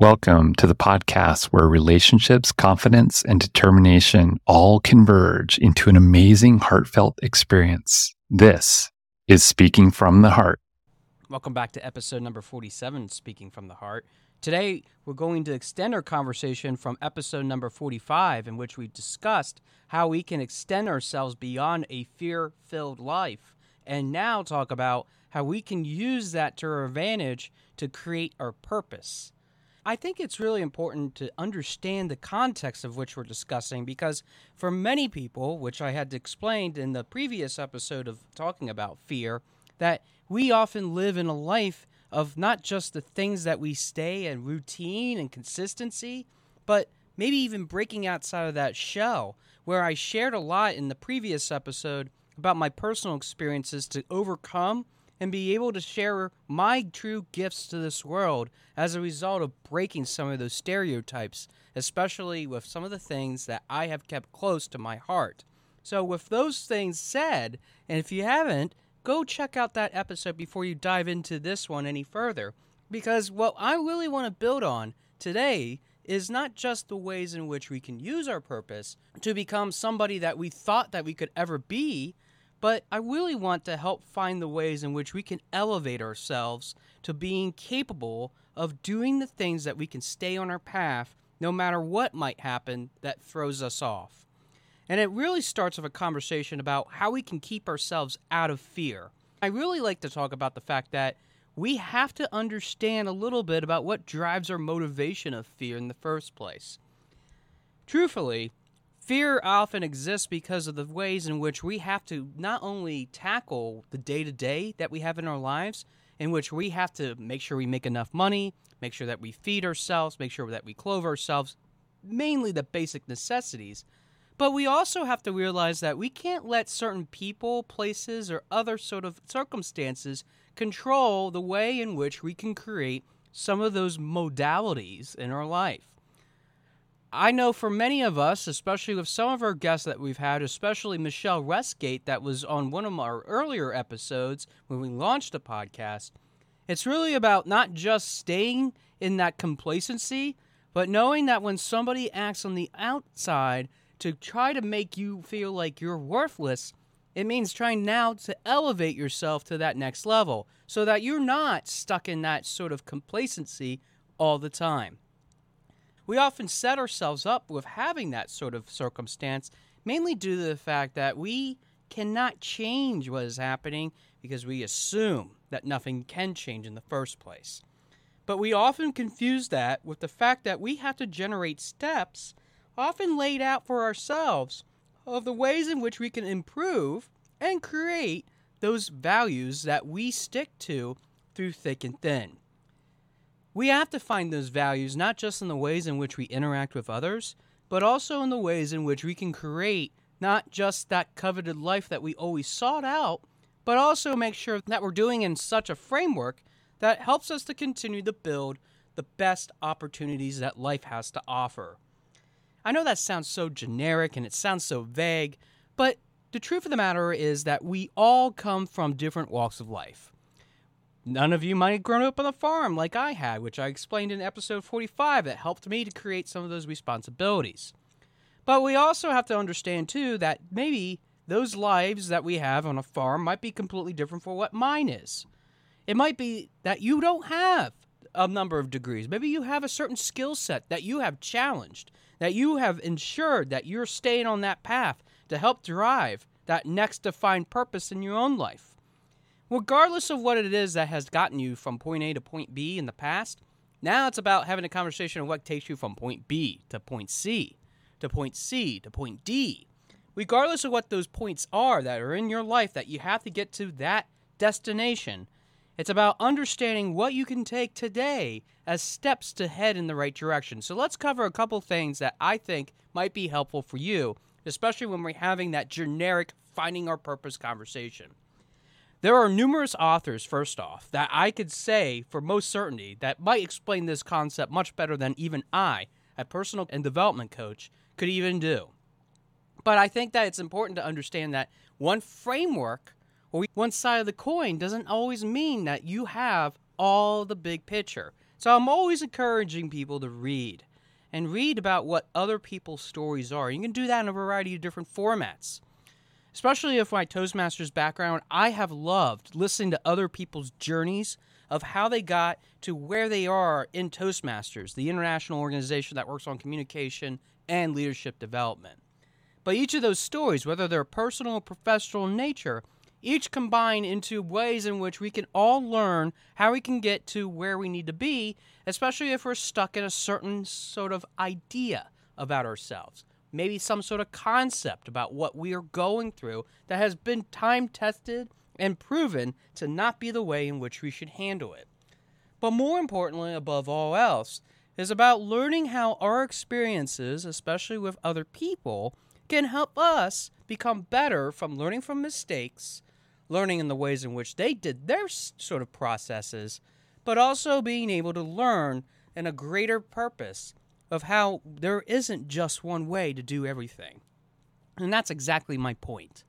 Welcome to the podcast where relationships, confidence, and determination all converge into an amazing, heartfelt experience. This is Speaking from the Heart. Welcome back to episode number 47, Speaking from the Heart. Today, we're going to extend our conversation from episode number 45, in which we discussed how we can extend ourselves beyond a fear filled life, and now talk about how we can use that to our advantage to create our purpose. I think it's really important to understand the context of which we're discussing because for many people, which I had explained in the previous episode of talking about fear, that we often live in a life of not just the things that we stay and routine and consistency, but maybe even breaking outside of that shell, where I shared a lot in the previous episode about my personal experiences to overcome and be able to share my true gifts to this world as a result of breaking some of those stereotypes, especially with some of the things that I have kept close to my heart. So, with those things said, and if you haven't, go check out that episode before you dive into this one any further. Because what I really want to build on today is not just the ways in which we can use our purpose to become somebody that we thought that we could ever be, but I really want to help find the ways in which we can elevate ourselves to being capable of doing the things that we can stay on our path no matter what might happen that throws us off. And it really starts with a conversation about how we can keep ourselves out of fear. I really like to talk about the fact that we have to understand a little bit about what drives our motivation of fear in the first place. Truthfully, Fear often exists because of the ways in which we have to not only tackle the day to day that we have in our lives, in which we have to make sure we make enough money, make sure that we feed ourselves, make sure that we clothe ourselves, mainly the basic necessities. But we also have to realize that we can't let certain people, places, or other sort of circumstances control the way in which we can create some of those modalities in our life. I know for many of us, especially with some of our guests that we've had, especially Michelle Westgate, that was on one of our earlier episodes when we launched the podcast, it's really about not just staying in that complacency, but knowing that when somebody acts on the outside to try to make you feel like you're worthless, it means trying now to elevate yourself to that next level so that you're not stuck in that sort of complacency all the time. We often set ourselves up with having that sort of circumstance, mainly due to the fact that we cannot change what is happening because we assume that nothing can change in the first place. But we often confuse that with the fact that we have to generate steps, often laid out for ourselves, of the ways in which we can improve and create those values that we stick to through thick and thin. We have to find those values not just in the ways in which we interact with others, but also in the ways in which we can create not just that coveted life that we always sought out, but also make sure that we're doing in such a framework that helps us to continue to build the best opportunities that life has to offer. I know that sounds so generic and it sounds so vague, but the truth of the matter is that we all come from different walks of life. None of you might have grown up on a farm like I had, which I explained in episode 45 that helped me to create some of those responsibilities. But we also have to understand, too, that maybe those lives that we have on a farm might be completely different from what mine is. It might be that you don't have a number of degrees. Maybe you have a certain skill set that you have challenged, that you have ensured that you're staying on that path to help drive that next defined purpose in your own life regardless of what it is that has gotten you from point A to point B in the past, now it's about having a conversation of what takes you from point B to point C, to point C to point D. Regardless of what those points are that are in your life that you have to get to that destination, it's about understanding what you can take today as steps to head in the right direction. So let's cover a couple things that I think might be helpful for you, especially when we're having that generic finding our purpose conversation. There are numerous authors, first off, that I could say for most certainty that might explain this concept much better than even I, a personal and development coach, could even do. But I think that it's important to understand that one framework or one side of the coin doesn't always mean that you have all the big picture. So I'm always encouraging people to read and read about what other people's stories are. You can do that in a variety of different formats. Especially if my Toastmasters background, I have loved listening to other people's journeys of how they got to where they are in Toastmasters, the international organization that works on communication and leadership development. But each of those stories, whether they're personal or professional in nature, each combine into ways in which we can all learn how we can get to where we need to be, especially if we're stuck in a certain sort of idea about ourselves. Maybe some sort of concept about what we are going through that has been time tested and proven to not be the way in which we should handle it. But more importantly, above all else, is about learning how our experiences, especially with other people, can help us become better from learning from mistakes, learning in the ways in which they did their sort of processes, but also being able to learn in a greater purpose of how there isn't just one way to do everything. And that's exactly my point.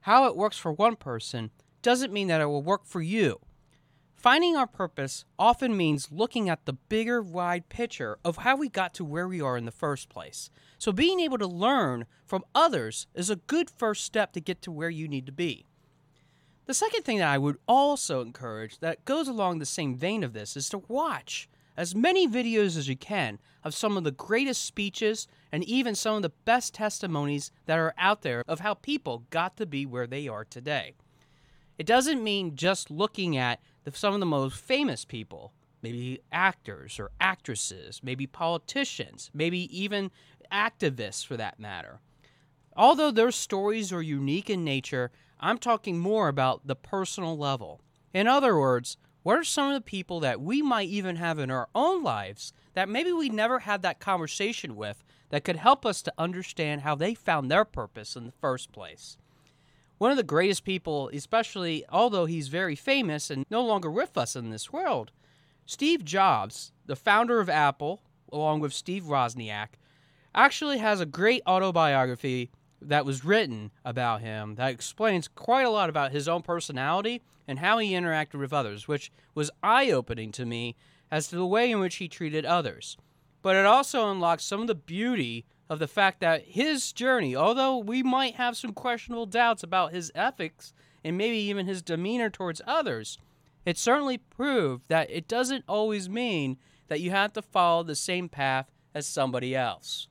How it works for one person doesn't mean that it will work for you. Finding our purpose often means looking at the bigger, wide picture of how we got to where we are in the first place. So, being able to learn from others is a good first step to get to where you need to be. The second thing that I would also encourage that goes along the same vein of this is to watch as many videos as you can of some of the greatest speeches and even some of the best testimonies that are out there of how people got to be where they are today. It doesn't mean just looking at the, some of the most famous people, maybe actors or actresses, maybe politicians, maybe even activists for that matter. Although their stories are unique in nature, I'm talking more about the personal level. In other words, what are some of the people that we might even have in our own lives that maybe we never had that conversation with that could help us to understand how they found their purpose in the first place? One of the greatest people, especially although he's very famous and no longer with us in this world, Steve Jobs, the founder of Apple, along with Steve Wozniak, actually has a great autobiography that was written about him that explains quite a lot about his own personality and how he interacted with others, which was eye opening to me as to the way in which he treated others. But it also unlocks some of the beauty of the fact that his journey, although we might have some questionable doubts about his ethics and maybe even his demeanor towards others, it certainly proved that it doesn't always mean that you have to follow the same path as somebody else.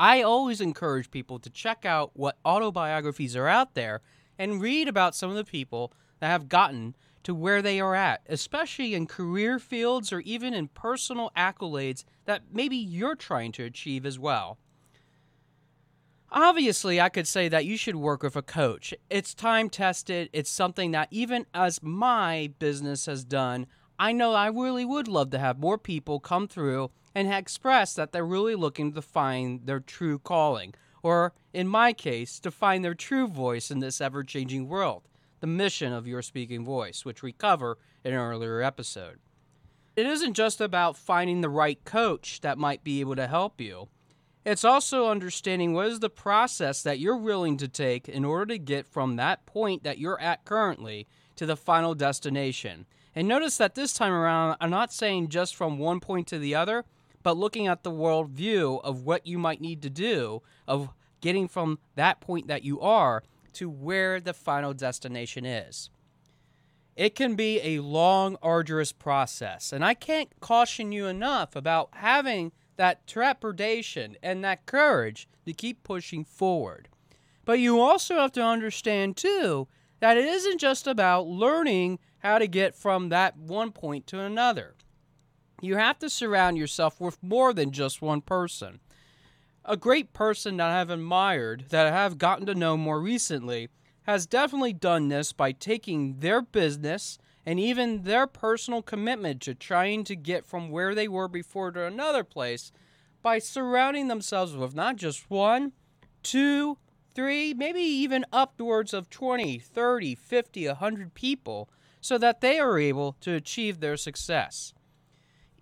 I always encourage people to check out what autobiographies are out there and read about some of the people that have gotten to where they are at, especially in career fields or even in personal accolades that maybe you're trying to achieve as well. Obviously, I could say that you should work with a coach. It's time tested, it's something that even as my business has done, I know I really would love to have more people come through and express that they're really looking to find their true calling, or in my case, to find their true voice in this ever changing world the mission of your speaking voice, which we cover in an earlier episode. It isn't just about finding the right coach that might be able to help you. It's also understanding what is the process that you're willing to take in order to get from that point that you're at currently to the final destination. And notice that this time around, I'm not saying just from one point to the other, but looking at the world view of what you might need to do, of getting from that point that you are to where the final destination is. It can be a long, arduous process, and I can't caution you enough about having that trepidation and that courage to keep pushing forward. But you also have to understand, too, that it isn't just about learning how to get from that one point to another. You have to surround yourself with more than just one person a great person that I have admired, that I have gotten to know more recently, has definitely done this by taking their business and even their personal commitment to trying to get from where they were before to another place by surrounding themselves with not just one, two, three, maybe even upwards of 20, 30, 50, 100 people so that they are able to achieve their success.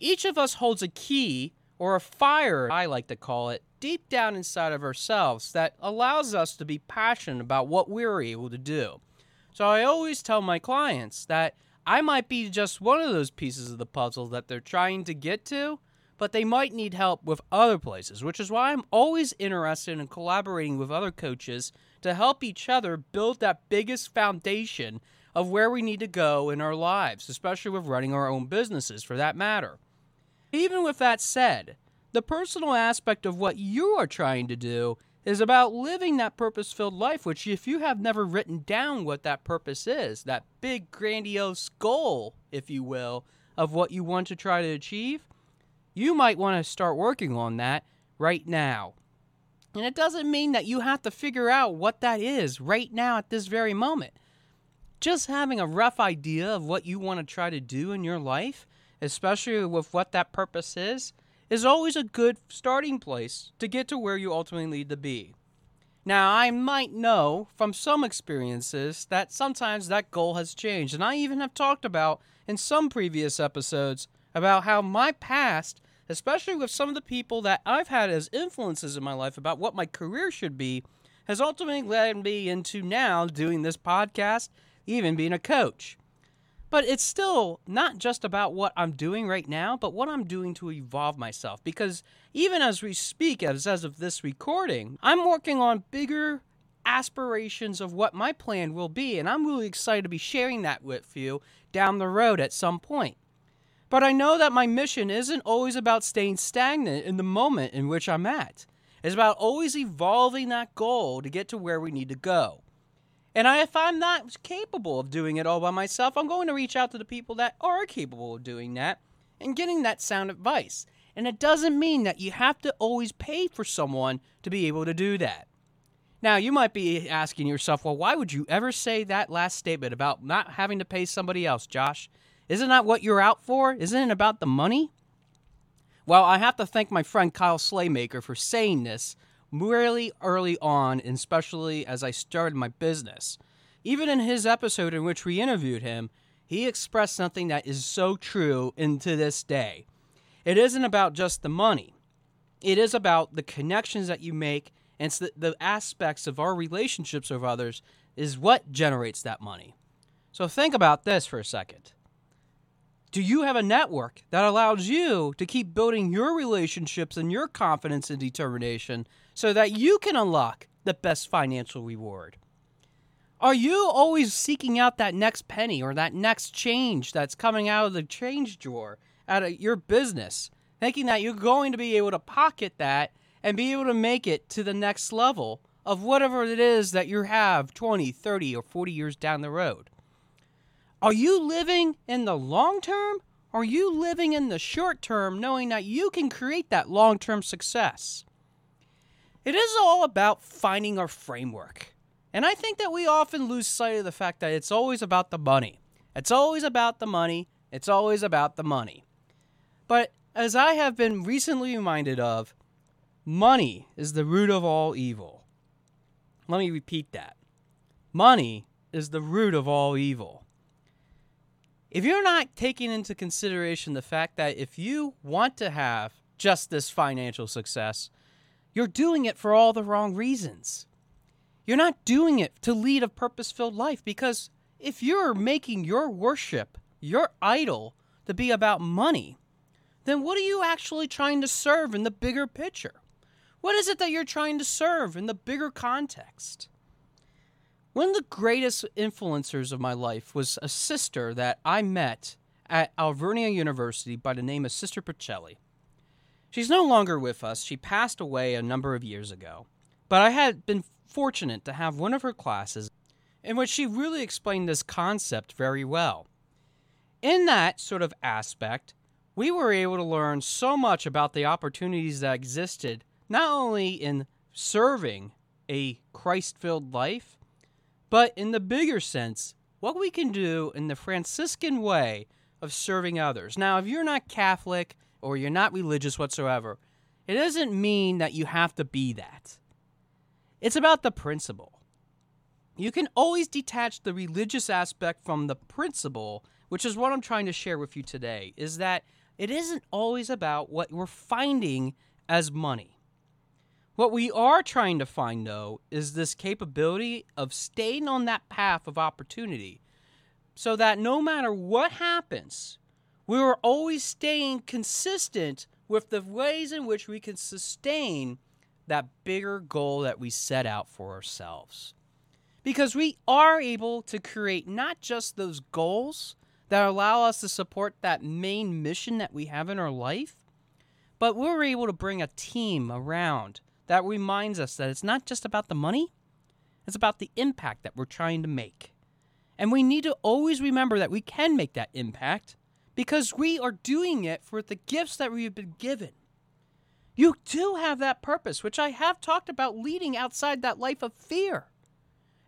Each of us holds a key or a fire, I like to call it, deep down inside of ourselves that allows us to be passionate about what we're able to do. So I always tell my clients that I might be just one of those pieces of the puzzle that they're trying to get to, but they might need help with other places, which is why I'm always interested in collaborating with other coaches to help each other build that biggest foundation of where we need to go in our lives, especially with running our own businesses for that matter. Even with that said, the personal aspect of what you are trying to do is about living that purpose filled life, which, if you have never written down what that purpose is, that big, grandiose goal, if you will, of what you want to try to achieve, you might want to start working on that right now. And it doesn't mean that you have to figure out what that is right now at this very moment. Just having a rough idea of what you want to try to do in your life, especially with what that purpose is, is always a good starting place to get to where you ultimately need to be. Now, I might know from some experiences that sometimes that goal has changed, and I even have talked about in some previous episodes about how my past, especially with some of the people that I've had as influences in my life about what my career should be, has ultimately led me into now doing this podcast, even being a coach. But it's still not just about what I'm doing right now, but what I'm doing to evolve myself. Because even as we speak, as, as of this recording, I'm working on bigger aspirations of what my plan will be. And I'm really excited to be sharing that with you down the road at some point. But I know that my mission isn't always about staying stagnant in the moment in which I'm at. It's about always evolving that goal to get to where we need to go. And I, if I'm not capable of doing it all by myself, I'm going to reach out to the people that are capable of doing that and getting that sound advice. And it doesn't mean that you have to always pay for someone to be able to do that. Now, you might be asking yourself, well, why would you ever say that last statement about not having to pay somebody else, Josh? Isn't that what you're out for? Isn't it about the money? Well, I have to thank my friend Kyle Slaymaker for saying this really early on, and especially as I started my business. Even in his episode in which we interviewed him, he expressed something that is so true into this day. It isn't about just the money. It is about the connections that you make and the, the aspects of our relationships with others is what generates that money. So think about this for a second. Do you have a network that allows you to keep building your relationships and your confidence and determination so that you can unlock the best financial reward? Are you always seeking out that next penny or that next change that's coming out of the change drawer out of your business, thinking that you're going to be able to pocket that and be able to make it to the next level of whatever it is that you have 20, 30, or 40 years down the road? Are you living in the long term? Or are you living in the short term knowing that you can create that long term success? It is all about finding our framework. And I think that we often lose sight of the fact that it's always about the money. It's always about the money. It's always about the money. But as I have been recently reminded of, money is the root of all evil. Let me repeat that. Money is the root of all evil. If you're not taking into consideration the fact that if you want to have just this financial success, you're doing it for all the wrong reasons. You're not doing it to lead a purpose filled life because if you're making your worship, your idol, to be about money, then what are you actually trying to serve in the bigger picture? What is it that you're trying to serve in the bigger context? One of the greatest influencers of my life was a sister that I met at Alvernia University by the name of Sister Pacelli. She's no longer with us. She passed away a number of years ago. But I had been fortunate to have one of her classes in which she really explained this concept very well. In that sort of aspect, we were able to learn so much about the opportunities that existed not only in serving a Christ filled life, but in the bigger sense, what we can do in the Franciscan way of serving others. Now, if you're not Catholic, or you're not religious whatsoever, it doesn't mean that you have to be that. It's about the principle. You can always detach the religious aspect from the principle, which is what I'm trying to share with you today, is that it isn't always about what we're finding as money. What we are trying to find, though, is this capability of staying on that path of opportunity so that no matter what happens, we are always staying consistent with the ways in which we can sustain that bigger goal that we set out for ourselves. Because we are able to create not just those goals that allow us to support that main mission that we have in our life, but we're able to bring a team around that reminds us that it's not just about the money, it's about the impact that we're trying to make. And we need to always remember that we can make that impact because we are doing it for the gifts that we have been given. You do have that purpose, which I have talked about leading outside that life of fear.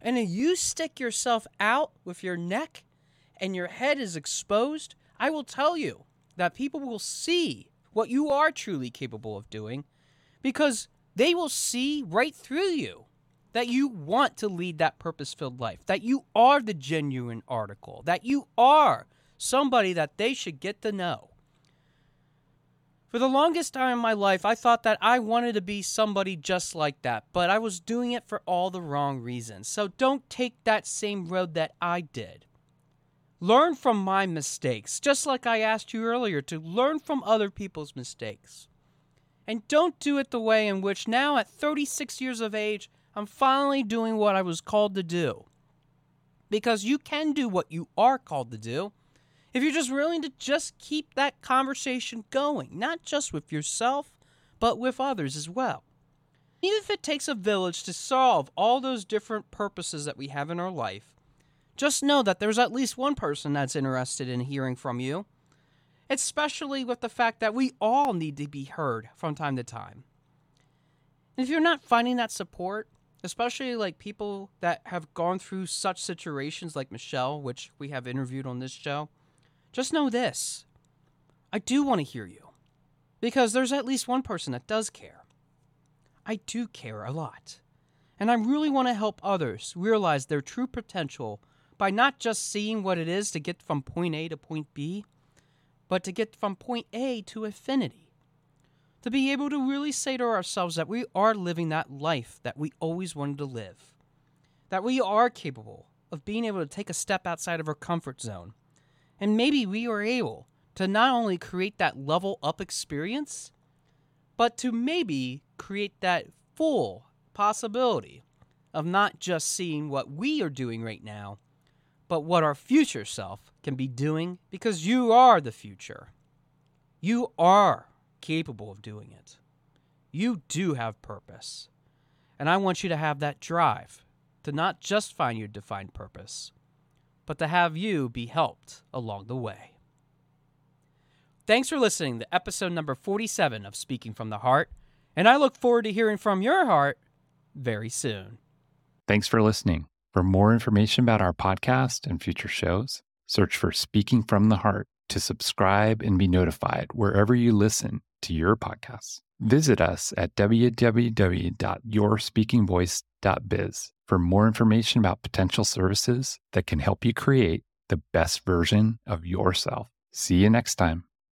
And if you stick yourself out with your neck and your head is exposed, I will tell you that people will see what you are truly capable of doing because they will see right through you that you want to lead that purpose filled life, that you are the genuine article, that you are somebody that they should get to know. For the longest time in my life, I thought that I wanted to be somebody just like that, but I was doing it for all the wrong reasons. So don't take that same road that I did. Learn from my mistakes, just like I asked you earlier to learn from other people's mistakes. And don't do it the way in which now, at 36 years of age, I'm finally doing what I was called to do. Because you can do what you are called to do if you're just willing to just keep that conversation going, not just with yourself, but with others as well. Even if it takes a village to solve all those different purposes that we have in our life, just know that there's at least one person that's interested in hearing from you, especially with the fact that we all need to be heard from time to time. And if you're not finding that support, especially like people that have gone through such situations like Michelle, which we have interviewed on this show, just know this I do want to hear you because there's at least one person that does care. I do care a lot. And I really want to help others realize their true potential by not just seeing what it is to get from point A to point B, but to get from point A to infinity. To be able to really say to ourselves that we are living that life that we always wanted to live. That we are capable of being able to take a step outside of our comfort zone and maybe we were able to not only create that level up experience, but to maybe create that full possibility of not just seeing what we are doing right now, but what our future self can be doing because you are the future. You are capable of doing it. You do have purpose. And I want you to have that drive to not just find your defined purpose, but to have you be helped along the way. Thanks for listening to episode number 47 of Speaking from the Heart, and I look forward to hearing from your heart very soon. Thanks for listening. For more information about our podcast and future shows, search for Speaking from the Heart to subscribe and be notified wherever you listen to your podcasts. Visit us at www.yourspeakingvoice.biz for more information about potential services that can help you create the best version of yourself. See you next time.